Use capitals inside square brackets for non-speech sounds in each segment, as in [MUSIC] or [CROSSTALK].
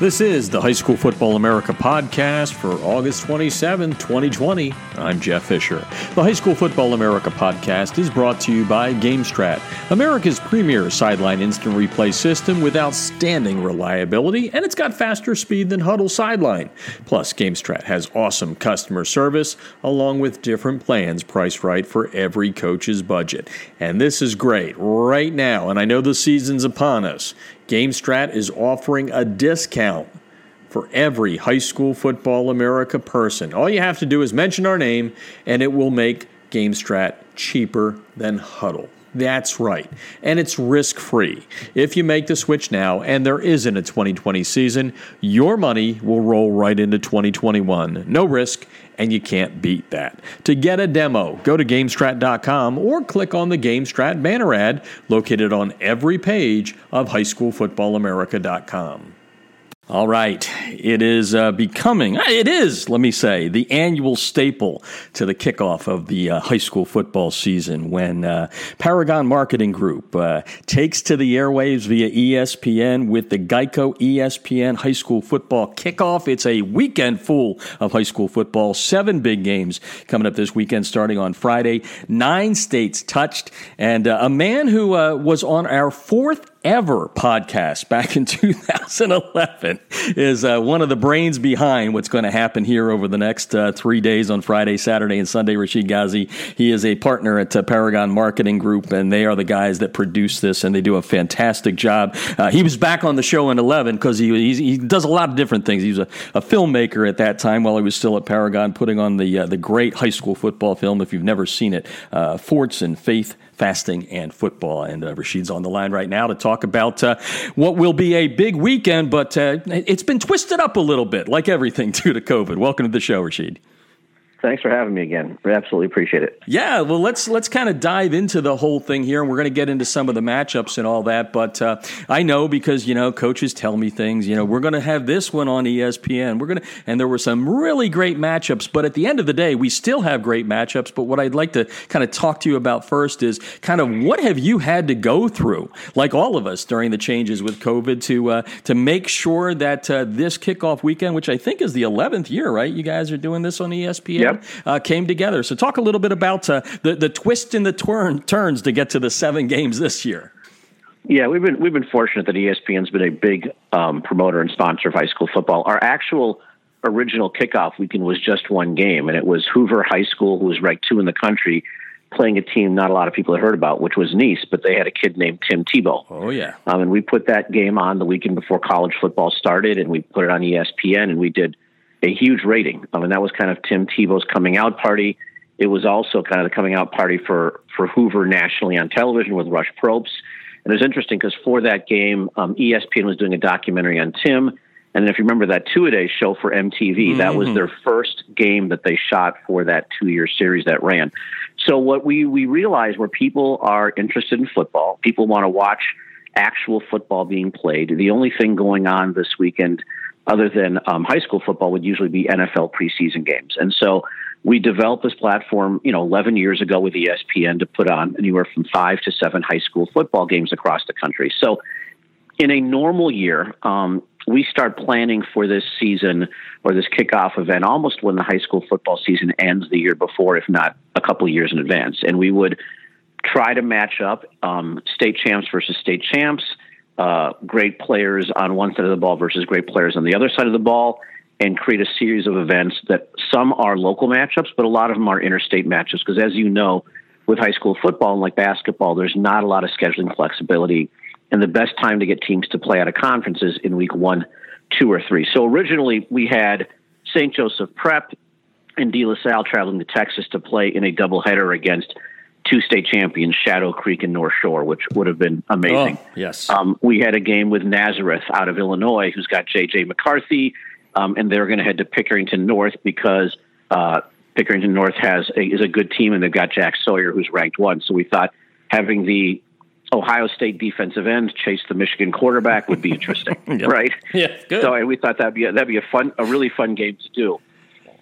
This is the High School Football America podcast for August 27, 2020. I'm Jeff Fisher. The High School Football America podcast is brought to you by GameStrat, America's premier sideline instant replay system with outstanding reliability, and it's got faster speed than Hudl Sideline. Plus, GameStrat has awesome customer service along with different plans priced right for every coach's budget. And this is great right now, and I know the season's upon us. GameStrat is offering a discount for every high school football America person. All you have to do is mention our name, and it will make GameStrat cheaper than Hudl. That's right. And it's risk free. If you make the switch now and there isn't a 2020 season, your money will roll right into 2021. No risk, and you can't beat that. To get a demo, go to GameStrat.com or click on the GameStrat banner ad located on every page of HighSchoolFootballAmerica.com. All right. It is uh, becoming, uh, it is, let me say, the annual staple to the kickoff of the uh, high school football season when uh, Paragon Marketing Group uh, takes to the airwaves via ESPN with the Geico ESPN high school football kickoff. It's a weekend full of high school football. Seven big games coming up this weekend starting on Friday. Nine states touched. And uh, a man who was on our fourth ever podcast back in [LAUGHS] 2011 is uh, one of the brains behind what's going to happen here over the next uh, three days on Friday, Saturday, and Sunday. Rashid Ghazi, he is a partner at uh, Paragon Marketing Group, and they are the guys that produce this, and they do a fantastic job. Uh, he was back on the show in 11 because he, he does a lot of different things. He was a, a, filmmaker at that time while he was still at Paragon, putting on the uh, the great high school football film. If you've never seen it, uh, Fordson Faith fasting and football. And uh, Rashid's on the line right now to talk about uh, what will be a big weekend, but uh, it's been twisted up a little bit, like everything [LAUGHS] due to COVID. Welcome to the show, Rashid. Thanks for having me again. We absolutely appreciate it. Yeah, well, let's let's kind of dive into the whole thing here, and we're going to get into some of the matchups and all that. But uh, I know because you know coaches tell me things. You know, we're going to have this one on ESPN. We're going to, and there were some really great matchups. But at the end of the day, we still have great matchups. But what I'd like to kind of talk to you about first is kind of what have you had to go through, like all of us during the changes with COVID, to uh, to make sure that uh, this kickoff weekend, which I think is the 11th year, right? You guys are doing this on ESPN yep. uh, came together. So, talk a little bit about uh, the the twist and the turn turns to get to the seven games this year. Yeah, we've been we've been fortunate that ESPN's been a big um, promoter and sponsor of high school football. Our actual original kickoff weekend was just one game, and it was Hoover High School, who was ranked two in the country, playing a team not a lot of people had heard about, which was Nease, but they had a kid named Tim Tebow. Oh yeah, um, and we put that game on the weekend before college football started, and we put it on ESPN, and we did a huge rating. I mean, that was kind of Tim Tebow's coming out party. It was also kind of the coming out party for for Hoover nationally on television with Rush Propst. And it was interesting because for that game, um, ESPN was doing a documentary on Tim. And then if you remember that two a day show for MTV, mm-hmm. that was mm-hmm. their first game that they shot for that two year series that ran. So what we we realized where people are interested in football, people want to watch actual football being played. The only thing going on this weekend other than um, high school football would usually be NFL preseason games. And so we developed this platform, you know, 11 years ago with ESPN to put on anywhere from five to seven high school football games across the country. So in a normal year, um, we start planning for this season or this kickoff event almost when the high school football season ends the year before, if not a couple years in advance. And we would try to match up um, state champs versus state champs uh, great players on one side of the ball versus great players on the other side of the ball and create a series of events that some are local matchups, but a lot of them are interstate matchups. Because as you know, with high school football and like basketball, there's not a lot of scheduling flexibility. And the best time to get teams to play out of conferences in week one, two, or three. So originally we had St. Joseph Prep and De La Salle traveling to Texas to play in a doubleheader against two state champions, Shadow Creek and North Shore, which would have been amazing. Oh, yes. Um, we had a game with Nazareth out of Illinois, who's got J.J. McCarthy, um, and they're going to head to Pickerington North because uh, Pickerington North has a, is a good team, and they've got Jack Sawyer, who's ranked one. So we thought having the Ohio State defensive end chase the Michigan quarterback would be interesting, [LAUGHS] yep. right? Yeah, good. So we thought that'd be a, that'd be a fun, a really fun game to do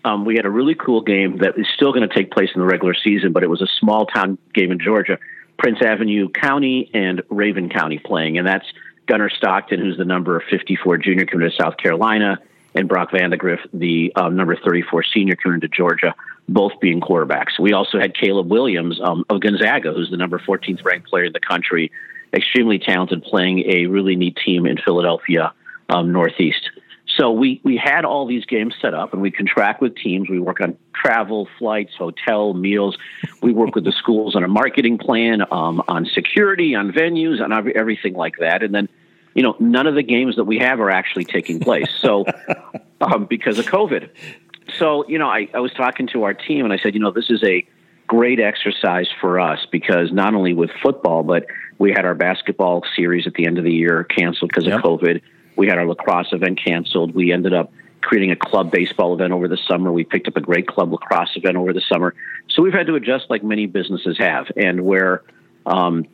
um, we had a really cool game that is still going to take place in the regular season, but it was a small town game in Georgia, Prince Avenue County and Rabun County playing, and that's Gunnar Stockton, who's the number 54 junior committed to South Carolina, and Brock Vandagriff, the um, number 34 senior committed to Georgia, both being quarterbacks. We also had Caleb Williams um, of Gonzaga, who's the number 14th ranked player in the country, extremely talented, playing a really neat team in Philadelphia um, Northeast. So we we had all these games set up, and we contract with teams. We work on travel, flights, hotel, meals. We work with the [LAUGHS] schools on a marketing plan, um, on security, on venues, on everything like that. And then, you know, none of the games that we have are actually taking place. So [LAUGHS] um, because of COVID. So you know, I, I was talking to our team, and I said, you know, this is a great exercise for us because not only with football, but we had our basketball series at the end of the year canceled because yep. of COVID we had our lacrosse event canceled. We ended up creating a club baseball event over the summer. We picked up a great club lacrosse event over the summer. So we've had to adjust like many businesses have. And where um,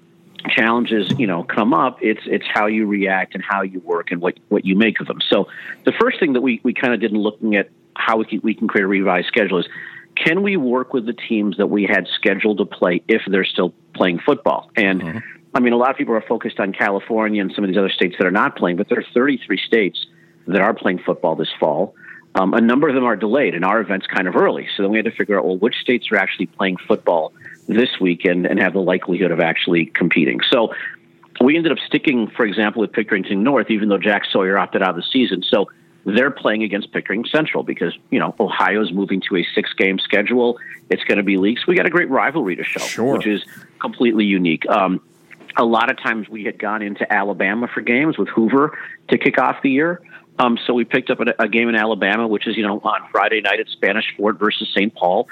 challenges, you know, come up, it's it's how you react and how you work and what what you make of them. So the first thing that we we kind of did in looking at how we can, we can create a revised schedule is can we work with the teams that we had scheduled to play if they're still playing football? And mm-hmm. I mean, a lot of people are focused on California and some of these other states that are not playing, but there are 33 states that are playing football this fall. Um, a number of them are delayed, and our event's kind of early. So then we had to figure out, well, which states are actually playing football this weekend and have the likelihood of actually competing. So we ended up sticking, for example, with Pickerington North, even though Jack Sawyer opted out of the season. So they're playing against Pickerington Central because, you know, Ohio's moving to a six game schedule. It's going to be leagues. We got a great rivalry to show, sure. which is completely unique. Um, a lot of times we had gone into Alabama for games with Hoover to kick off the year. Um, so we picked up a, a, game in Alabama, which is, you know, on Friday night at Spanish Fort versus St. Paul.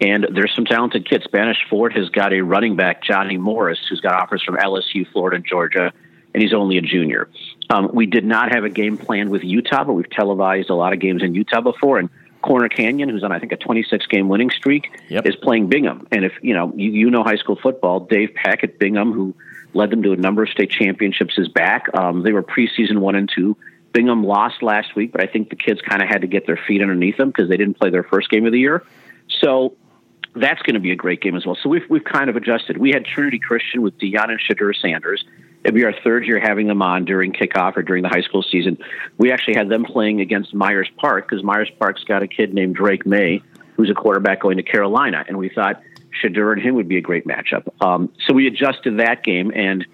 And there's some talented kids. Spanish Fort has got a running back, Johnny Morris, who's got offers from LSU, Florida, and Georgia, and he's only a junior. Um, we did not have a game planned with Utah, but we've televised a lot of games in Utah before. And Corner Canyon, who's on I think a 26 game winning streak, yep. is playing Bingham. And if you know you, you know high school football, Dave Peck at Bingham, who led them to a number of state championships, is back. Um, they were preseason one and two. Bingham lost last week, but I think the kids kind of had to get their feet underneath them because they didn't play their first game of the year. So that's going to be a great game as well. So we've we've kind of adjusted. We had Trinity Christian with Deion and Shedeur Sanders. It'd be our third year having them on during kickoff or during the high school season. We actually had them playing against Myers Park because Myers Park's got a kid named Drake Maye who's a quarterback going to Carolina, and we thought Shedeur and him would be a great matchup. Um, so we adjusted that game, and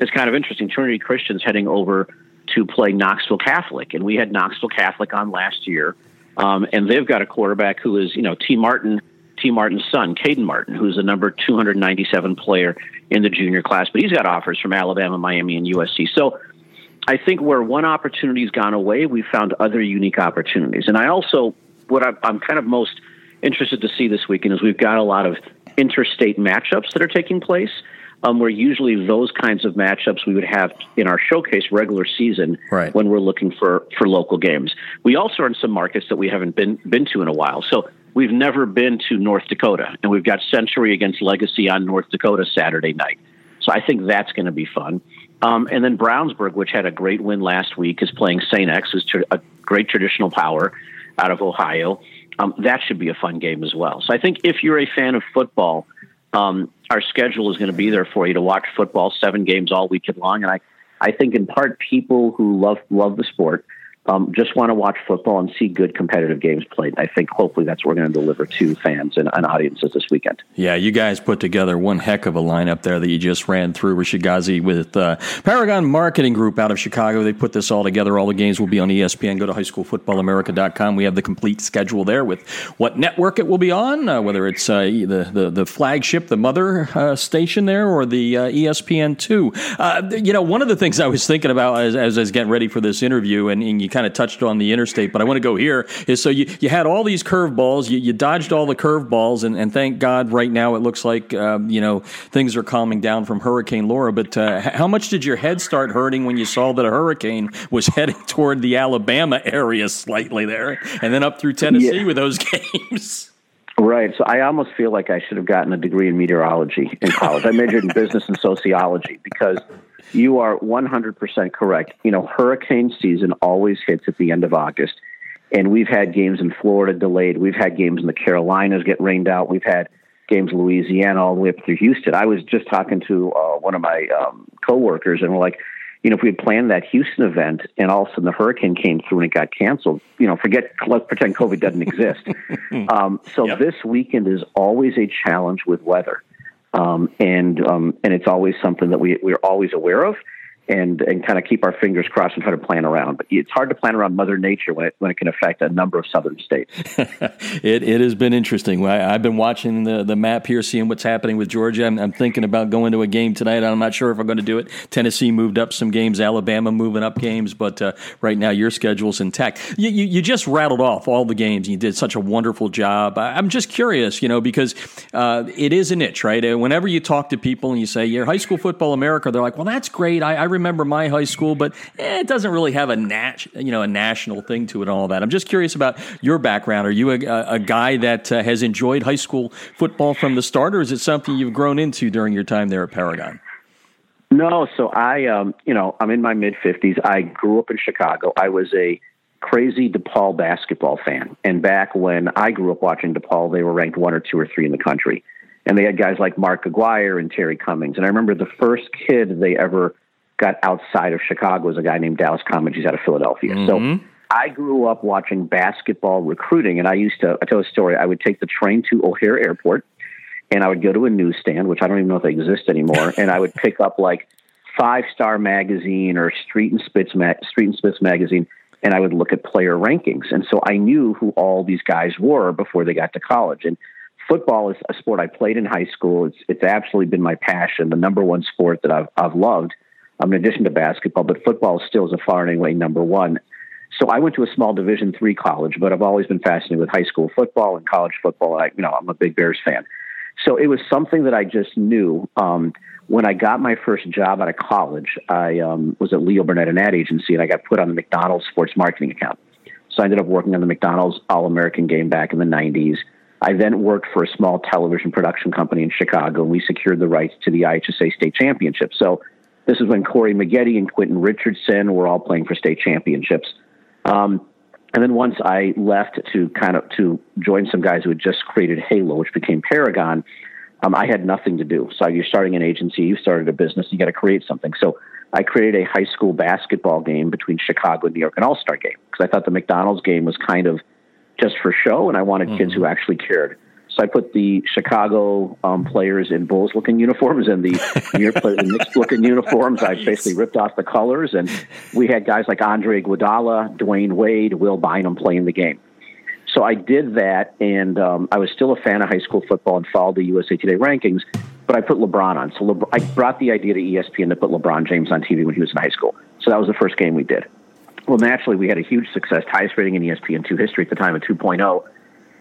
it's kind of interesting. Trinity Christian's heading over to play Knoxville Catholic, and we had Knoxville Catholic on last year, um, and they've got a quarterback who is, you know, Tee Martin, Tee Martin's son, Kaden Martin, who's the number 297 player in the junior class, but he's got offers from Alabama, Miami, and USC. So I think where one opportunity's gone away, we found other unique opportunities. And I also, what I'm kind of most interested to see this weekend is we've got a lot of interstate matchups that are taking place. Um, where usually those kinds of matchups we would have in our showcase regular season right. when we're looking for, for local games. We also are in some markets that we haven't been been to in a while. So we've never been to North Dakota, and we've got Century against Legacy on North Dakota Saturday night. So I think that's going to be fun. Um, and then Brownsburg, which had a great win last week, is playing St. X, who's a great traditional power out of Ohio um, that should be a fun game as well. So I think if you're a fan of football, um, our schedule is going to be there for you to watch football, seven games all weekend long. And I, I think in part people who love love the sport um, just want to watch football and see good competitive games played. I think hopefully that's what we're going to deliver to fans and, and, audiences this weekend. Yeah, you guys put together one heck of a lineup there that you just ran through. Rashid Ghazi with uh, Paragon Marketing Group out of Chicago. They put this all together. All the games will be on ESPN. Go to highschoolfootballamerica.com. We have the complete schedule there with what network it will be on, uh, whether it's uh, the, the, the flagship, the mother uh, station there, or the uh, ESPN2. Uh, you know, one of the things I was thinking about as, as I was getting ready for this interview, and, and you kind of touched on the interstate, but I want to go here. Is so you, you had all these curveballs, you, you dodged all the curveballs, and, and thank God right now it looks like um, you know things are calming down from Hurricane Laura. But uh, how much did your head start hurting when you saw that a hurricane was [LAUGHS] heading toward the Alabama area slightly there, and then up through Tennessee yeah. with those [LAUGHS] games? Right. So I almost feel like I should have gotten a degree in meteorology in college. I majored in business and sociology because you are 100% correct. You know, hurricane season always hits at the end of August. And we've had games in Florida delayed. We've had games in the Carolinas get rained out. We've had games in Louisiana all the way up through Houston. I was just talking to uh, one of my um, coworkers, and we're like, you know, if we had planned that Houston event and all of a sudden the hurricane came through and it got canceled, you know, forget, let's pretend COVID doesn't exist. [LAUGHS] um, so yep. this weekend is always a challenge with weather. Um, and, um, and it's always something that we, we're always aware of and and kind of keep our fingers crossed and try to plan around. But it's hard to plan around Mother Nature when it when it can affect a number of southern states. [LAUGHS] it it has been interesting. I, have been watching the the map here, seeing what's happening with Georgia. I'm, I'm, thinking about going to a game tonight. I'm not sure if I'm going to do it. Tennessee moved up some games, Alabama moving up games, but uh, right now your schedule's intact. You, you, you just rattled off all the games. You did such a wonderful job. I, am just curious, you know, because uh, it is a niche, right? Whenever you talk to people and you say you're high school football America, they're like, well, that's great. I, I remember my high school, but eh, it doesn't really have a nat- you know a national thing to it and all that. I'm just curious about your background. Are you a, a guy that uh, has enjoyed high school football from the start, or is it something you've grown into during your time there at Paragon? No, so I, um, you know, I'm in my mid 50s. I grew up in Chicago. I was a crazy DePaul basketball fan, and back when I grew up watching DePaul, they were ranked one or two or three in the country and they had guys like Mark Aguirre and Terry Cummings. And I remember the first kid they ever got outside of Chicago was a guy named Dallas Comegys. He's out of Philadelphia. Mm-hmm. So I grew up watching basketball recruiting, and I used to. I tell a story. I would take the train to O'Hare Airport, and I would go to a newsstand, which I don't even know if they exist anymore, [LAUGHS] and I would pick up like Five Star Magazine or Street and Smith's Ma- Street and Smith's Magazine, and I would look at player rankings. And so I knew who all these guys were before they got to college. And football is a sport I played in high school. It's it's absolutely been my passion, the number one sport that I've I've loved um, in addition to basketball, but football still is a far and away number one. So I went to a small Division three college, but I've always been fascinated with high school football and college football. I, you know, I'm a big Bears fan. So it was something that I just knew. Um, when I got my first job out of college, I um, was at Leo Burnett, an ad agency, and I got put on the McDonald's sports marketing account. So I ended up working on the McDonald's All American game back in the 90s. I then worked for a small television production company in Chicago, and we secured the rights to the IHSA state championship. So this is when Corey Maggette and Quentin Richardson were all playing for state championships. Um, and then once I left to kind of to join some guys who had just created Halo, which became Paragon, um, I had nothing to do. So you're starting an agency, you started a business, you got to create something. So I created a high school basketball game between Chicago and New York, an All Star game, because I thought the McDonald's game was kind of just for show, and I wanted mm-hmm. kids who actually cared. So I put the Chicago um, players in Bulls looking uniforms and the [LAUGHS] New York players in Knicks looking uniforms. I basically ripped off the colors, and we had guys like Andre Iguodala, Dwyane Wade, Will Bynum playing the game. So I did that, and um, I was still a fan of high school football and followed the USA Today rankings. But I put LeBron on. So LeBron, I brought the idea to ESPN to put LeBron James on TV when he was in high school. So that was the first game we did. Well, naturally, we had a huge success, highest rating in ESPN2 history at the time, a 2.0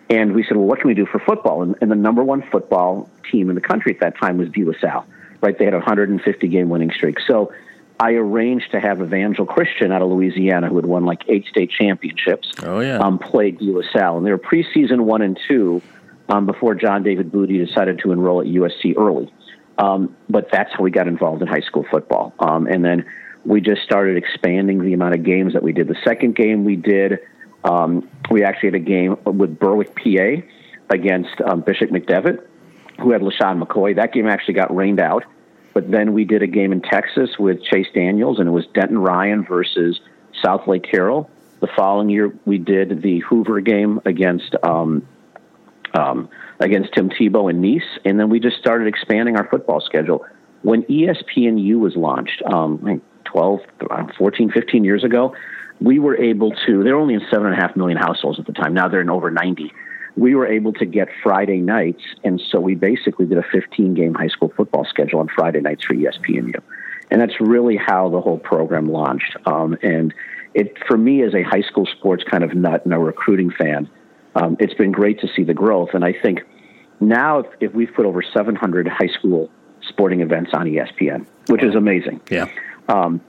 and we said, well, what can we do for football? And, and the number one football team in the country at that time was De La Salle, right? They had a 150 game winning streak. So I arranged to have Evangel Christian out of Louisiana, who had won like eight state championships, oh, yeah. um, play De La Salle. And they were preseason one and two um, before John David Booty decided to enroll at USC early. Um, but that's how we got involved in high school football. Um, and then we just started expanding the amount of games that we did. The second game we did – um, we actually had a game with Berwick, PA, against um, Bishop McDevitt, who had LeSean McCoy. That game actually got rained out. But then we did a game in Texas with Chase Daniels, and it was Denton Ryan versus South Lake Carroll. The following year, we did the Hoover game against um, um, against Tim Tebow and Nease, and then we just started expanding our football schedule. When ESPNU was launched, um, 12, 14, 15 years ago, we were able to, they were only in seven and a half million households at the time. Now they're in over 90. We were able to get Friday nights. And so we basically did a 15 game high school football schedule on Friday nights for ESPNU. And that's really how the whole program launched. Um, and it, for me, as a high school sports kind of nut and a recruiting fan, um, it's been great to see the growth. And I think now, if, if we've put over 700 high school sporting events on ESPN, which is amazing. Yeah. Um,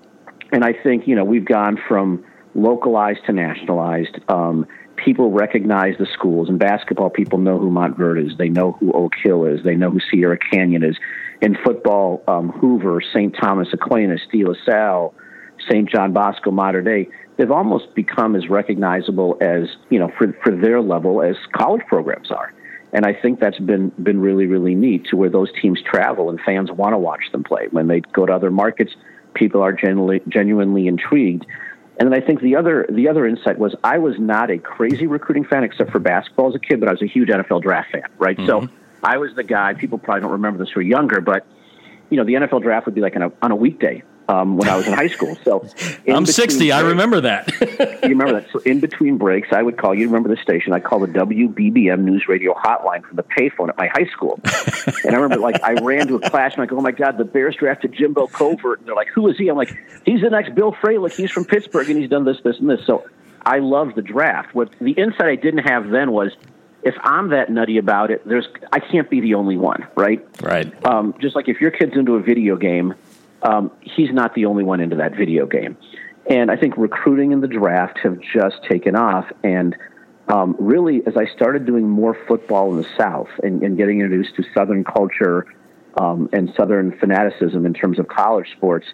and I think, you know, we've gone from localized to nationalized. Um, people recognize the schools. In basketball, people know who Montverde is. They know who Oak Hill is. They know who Sierra Canyon is. In football, um, Hoover, St. Thomas Aquinas, De La Salle, St. John Bosco, modern day, they've almost become as recognizable as, you know, for, for their level as college programs are. And I think that's been been really, really neat to where those teams travel and fans want to watch them play. When they go to other markets, people are genuinely genuinely intrigued. And then I think the other the other insight was I was not a crazy recruiting fan except for basketball as a kid, but I was a huge NFL draft fan, right? Mm-hmm. So I was the guy. People probably don't remember this who are younger, but you know the NFL draft would be like on a on a weekday, um, when I was in high school. So [LAUGHS] I'm 60. Breaks, I remember that. [LAUGHS] you remember that? So in between breaks, I would call. You remember the station? I call the WBBM News Radio hotline from the payphone at my high school. and I remember, like, I ran to a class and I go, "Oh my God, the Bears drafted Jimbo Covert." And they're like, "Who is he?" I'm like, "He's the next Bill Fralic. He's from Pittsburgh and he's done this, this, and this." So I love the draft. What the insight I didn't have then was if I'm that nutty about it, there's I can't be the only one, right? Right. Um, just like if your kid's into a video game, um, he's not the only one into that video game. And I think recruiting and the draft have just taken off. And um, really, as I started doing more football in the South and, and getting introduced to Southern culture um, and Southern fanaticism in terms of college sports,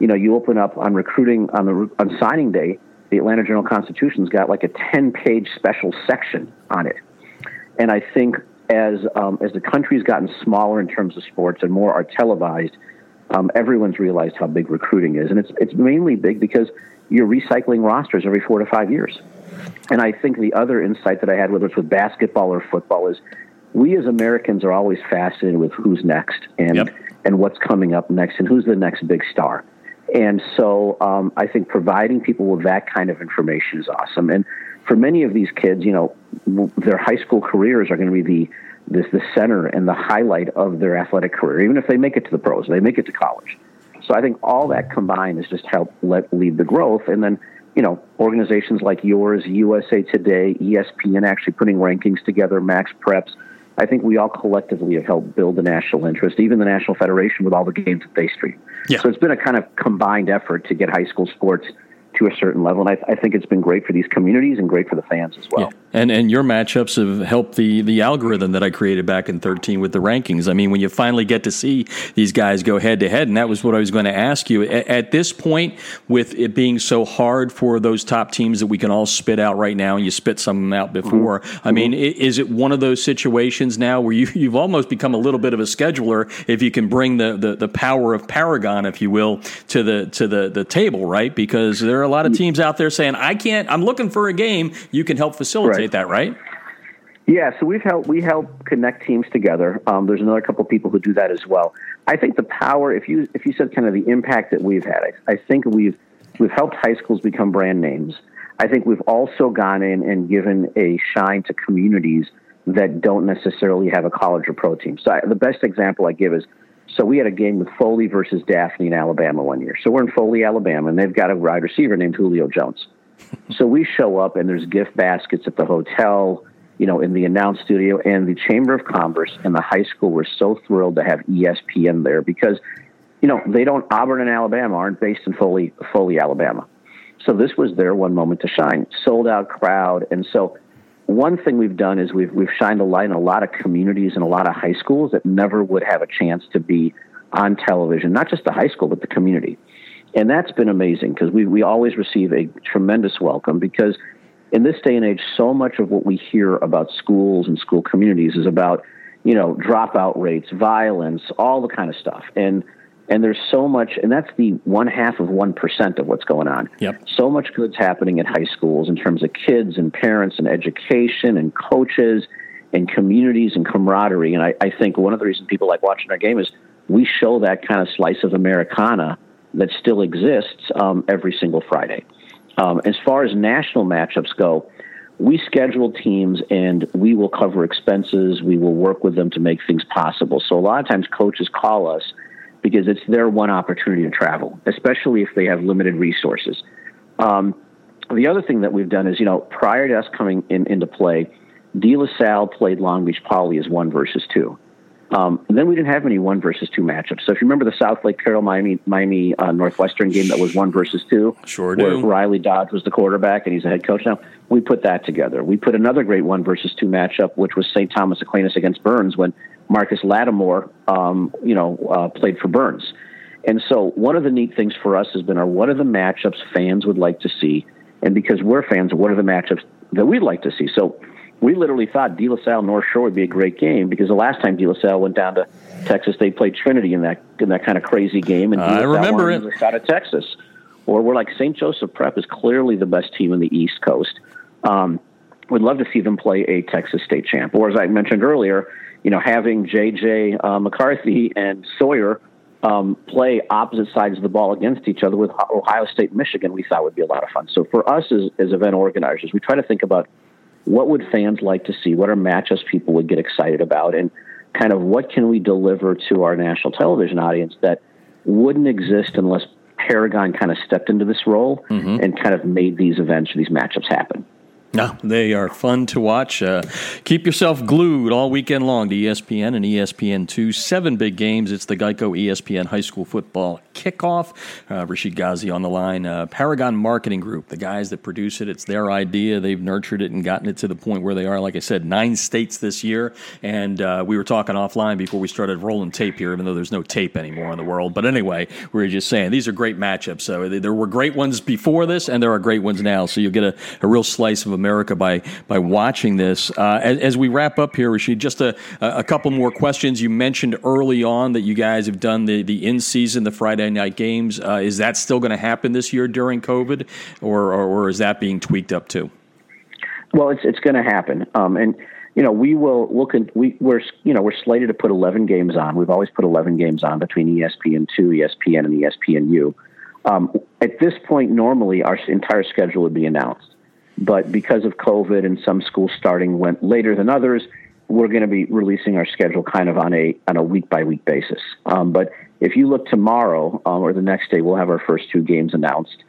you know, you open up on recruiting on the on signing day. The Atlanta Journal Constitution's got like a ten-page special section on it, and I think as um, as the country's gotten smaller in terms of sports and more are televised, um, everyone's realized how big recruiting is, and it's it's mainly big because you're recycling rosters every four to five years. And I think the other insight that I had, whether it's with basketball or football, is we as Americans are always fascinated with who's next and yep. and what's coming up next and who's the next big star. And so um, I think providing people with that kind of information is awesome. And for many of these kids, you know, their high school careers are going to be the this the center and the highlight of their athletic career, even if they make it to the pros, they make it to college. So I think all that combined has just helped let lead the growth. And then, you know, organizations like yours, USA Today, ESPN, actually putting rankings together, Max Preps. I think we all collectively have helped build the national interest, even the National Federation with all the games that they stream. Yeah. So it's been a kind of combined effort to get high school sports to a certain level. And I, I, think it's been great for these communities and great for the fans as well. Yeah. And and your matchups have helped the the algorithm that I created back in 13 with the rankings. I mean, when you finally get to see these guys go head to head, and that was what I was going to ask you. At, at, this point, with it being so hard for those top teams that we can all spit out right now, and you spit some out before. Mm-hmm. I mean, mm-hmm. is it one of those situations now where you you've almost become a little bit of a scheduler if you can bring the the, the power of Paragon, if you will, to the to the the table, right? Because there are a lot of teams out there saying, "I can't. I'm looking for a game. You can help facilitate." Right right. that, right? Yeah, so we've helped we help connect teams together. Um, there's another couple people who do that as well. I think the power, if you if you said kind of the impact that we've had, I, I think we've we've helped high schools become brand names. I think we've also gone in and given a shine to communities that don't necessarily have a college or pro team. So I, the best example I give is so we had a game with Foley versus Daphne in Alabama one year. So we're in Foley, Alabama, and they've got a wide receiver named Julio Jones [LAUGHS] so we show up and there's gift baskets at the hotel, you know, in the announce studio and the Chamber of Commerce and the high school were so thrilled to have ESPN there because, you know, they don't Auburn and Alabama aren't based in Foley, Foley, Alabama. So this was their one moment to shine. Sold out crowd. And so one thing we've done is we've we've shined a light in a lot of communities and a lot of high schools that never would have a chance to be on television, not just the high school, but the community. And that's been amazing because we we always receive a tremendous welcome because in this day and age, so much of what we hear about schools and school communities is about you know dropout rates, violence, all the kind of stuff, and and there's so much, and that's the one half of one percent of what's going on. Yep. So much good's happening at high schools in terms of kids and parents and education and coaches and communities and camaraderie. And I, I think one of the reasons people like watching our game is we show that kind of slice of Americana that still exists um, every single Friday. Um, as far as national matchups go, we schedule teams and we will cover expenses. We will work with them to make things possible. So a lot of times coaches call us because it's their one opportunity to travel, especially if they have limited resources. Um, the other thing that we've done is, you know, prior to us coming in, into play, De La Salle played Long Beach Poly as one versus two. Um, then we didn't have any one versus two matchups. So if you remember the South Lake Carroll Miami Miami uh, Northwestern game that was one versus two, sure do. Where Riley Dodge was the quarterback and he's the head coach now. We put that together. We put another great one versus two matchup, which was St. Thomas Aquinas against Burns when Marcus Lattimore, um, you know, uh, played for Burns. And so one of the neat things for us has been our what are the matchups fans would like to see, and because we're fans, what are the matchups that we'd like to see? So we literally thought De La Salle North Shore would be a great game because the last time De La Salle went down to Texas they played Trinity in that in that kind of crazy game, and I remember it. Out of Texas, or we're like St. Joseph Prep is clearly the best team in the East Coast. Um, would love to see them play a Texas State champ, or as I mentioned earlier, you know, having J.J. Uh, McCarthy and Sawyer um, play opposite sides of the ball against each other with Ohio State, Michigan, we thought would be a lot of fun. So for us as, as event organizers, we try to think about what would fans like to see, what are matchups people would get excited about, and kind of what can we deliver to our national television audience that wouldn't exist unless Paragon kind of stepped into this role mm-hmm. and kind of made these events or these matchups happen. No, they are fun to watch. Uh, keep yourself glued all weekend long to ESPN and ESPN2. Seven big games. It's the Geico ESPN High School Football Kickoff. Uh, Rashid Ghazi on the line. Uh, Paragon Marketing Group, the guys that produce it, it's their idea. They've nurtured it and gotten it to the point where they are, like I said, nine states this year. And uh, we were talking offline before we started rolling tape here, even though there's no tape anymore in the world. But anyway, we were just saying these are great matchups. So there were great ones before this, and there are great ones now. So you'll get a, a real slice of America by by watching this. Uh, as, as, we wrap up here, Rashid, just a, a couple more questions. You mentioned early on that you guys have done the, the in season, the Friday night games. Uh, is that still going to happen this year during COVID, or, or, or is that being tweaked up too? Well, it's it's going to happen, um, and you know we will at we we're you know we're slated to put 11 games on. We've always put 11 games on between ESPN two, ESPN, and ESPNU. Um, at this point, normally our entire schedule would be announced. But because of COVID and some schools starting went later than others, we're going to be releasing our schedule kind of on a on a week by week basis. Um, but if you look tomorrow um, or the next day, we'll have our first two games announced,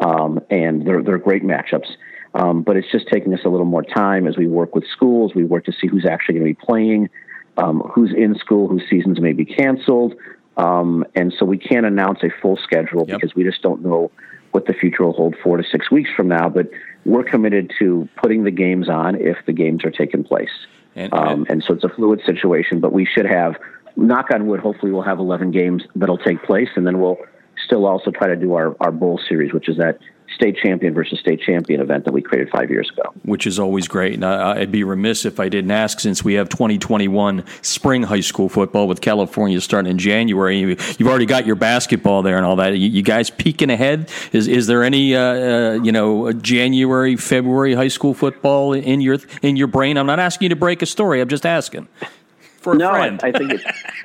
um, and they're they're great matchups. Um, but it's just taking us a little more time as we work with schools. We work to see who's actually going to be playing, um, who's in school, whose seasons may be canceled, um, and so we can't announce a full schedule yep. because we just don't know what the future will hold four to six weeks from now. But we're committed to putting the games on if the games are taking place. And, um, and so it's a fluid situation, but we should have, knock on wood, hopefully we'll have 11 games that'll take place, and then we'll still also try to do our, our bowl series, which is that state champion versus state champion event that we created five years ago. Which is always great. And I'd be remiss if I didn't ask since we have 2021 spring high school football with California starting in January. You've already got your basketball there and all that. You guys peeking ahead? Is is there any uh, uh, you know January, February high school football in your in your brain? I'm not asking you to break a story. I'm just asking for a no, friend. I, I think it's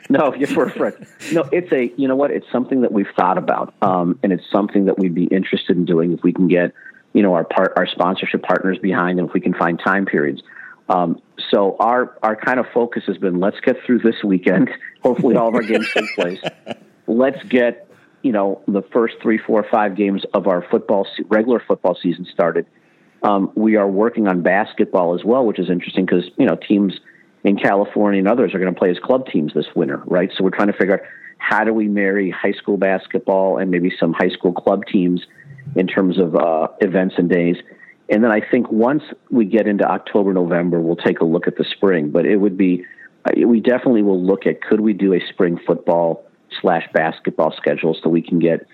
no, [LAUGHS] you're for a friend. No, it's a you know what? It's something that we've thought about, um, and it's something that we'd be interested in doing if we can get you know our part our sponsorship partners behind, and if we can find time periods. Um, so our our kind of focus has been let's get through this weekend. [LAUGHS] Hopefully, all of our games take place. Let's get you know the first three, four, five games of our football regular football season started. Um, we are working on basketball as well, which is interesting because you know teams in California and others are going to play as club teams this winter, right? So we're trying to figure out how do we marry high school basketball and maybe some high school club teams in terms of uh, events and days. And then I think once we get into October, November, we'll take a look at the spring. But it would be, uh, we definitely will look at could we do a spring football slash basketball schedule so we can get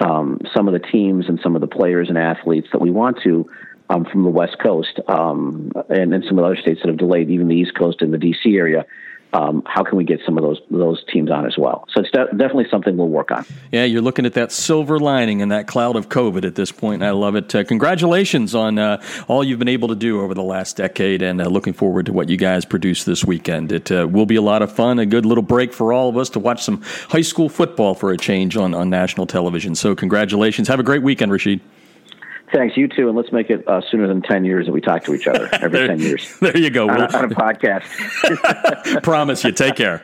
um, some of the teams and some of the players and athletes that we want to um, from the West Coast um, and, and some of the other states that have delayed, even the East Coast and the D.C. area. Um, how can we get some of those those teams on as well? So it's de- definitely something we'll work on. Yeah, you're looking at that silver lining in that cloud of COVID at this point. I love it. Uh, congratulations on uh, all you've been able to do over the last decade, and uh, looking forward to what you guys produce this weekend. It uh, will be a lot of fun, a good little break for all of us to watch some high school football for a change on on national television. So congratulations. Have a great weekend, Rashid. Thanks, you too, and let's make it uh, sooner than ten years that we talk to each other [LAUGHS] every there, ten years. [LAUGHS] There you go. On, on a podcast. [LAUGHS] Promise you. Take care.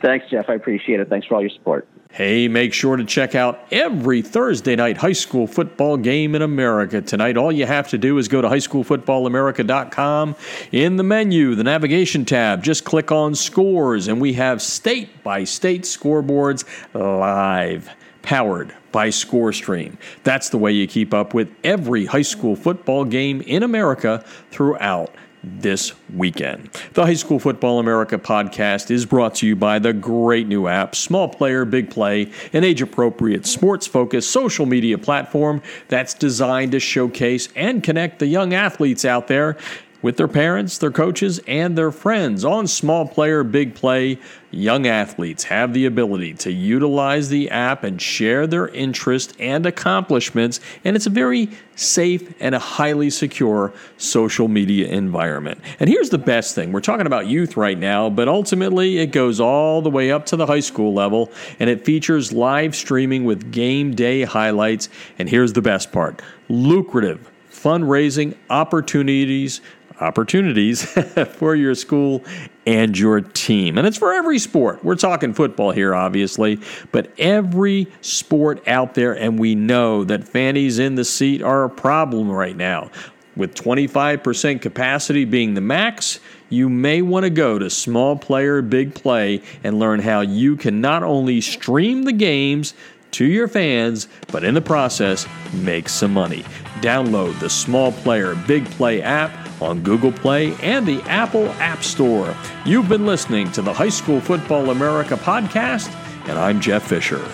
Thanks, Jeff. I appreciate it. Thanks for all your support. Hey, make sure to check out every Thursday night high school football game in America. Tonight, all you have to do is go to highschoolfootballamerica.com. In the menu, the navigation tab, just click on scores, and we have state by state scoreboards live powered by ScoreStream. That's the way you keep up with every high school football game in America throughout this weekend. The High School Football America podcast is brought to you by the great new app, Small Player, Big Play, an age appropriate, sports focused social media platform that's designed to showcase and connect the young athletes out there with their parents, their coaches, and their friends. On Small Player Big Play, young athletes have the ability to utilize the app and share their interests and accomplishments, and it's a very safe and a highly secure social media environment. And here's the best thing we're talking about youth right now, but ultimately it goes all the way up to the high school level, and it features live streaming with game day highlights. And here's the best part lucrative fundraising opportunities opportunities [LAUGHS] for your school and your team. And it's for every sport. We're talking football here, obviously, but every sport out there. And we know that fannies in the seat are a problem right now. With 25% capacity being the max, you may want to go to Small Player Big Play and learn how you can not only stream the games to your fans, but in the process, make some money. Download the Small Player Big Play app on Google Play and the Apple App Store. You've been listening to the High School Football America podcast, and I'm Jeff Fisher.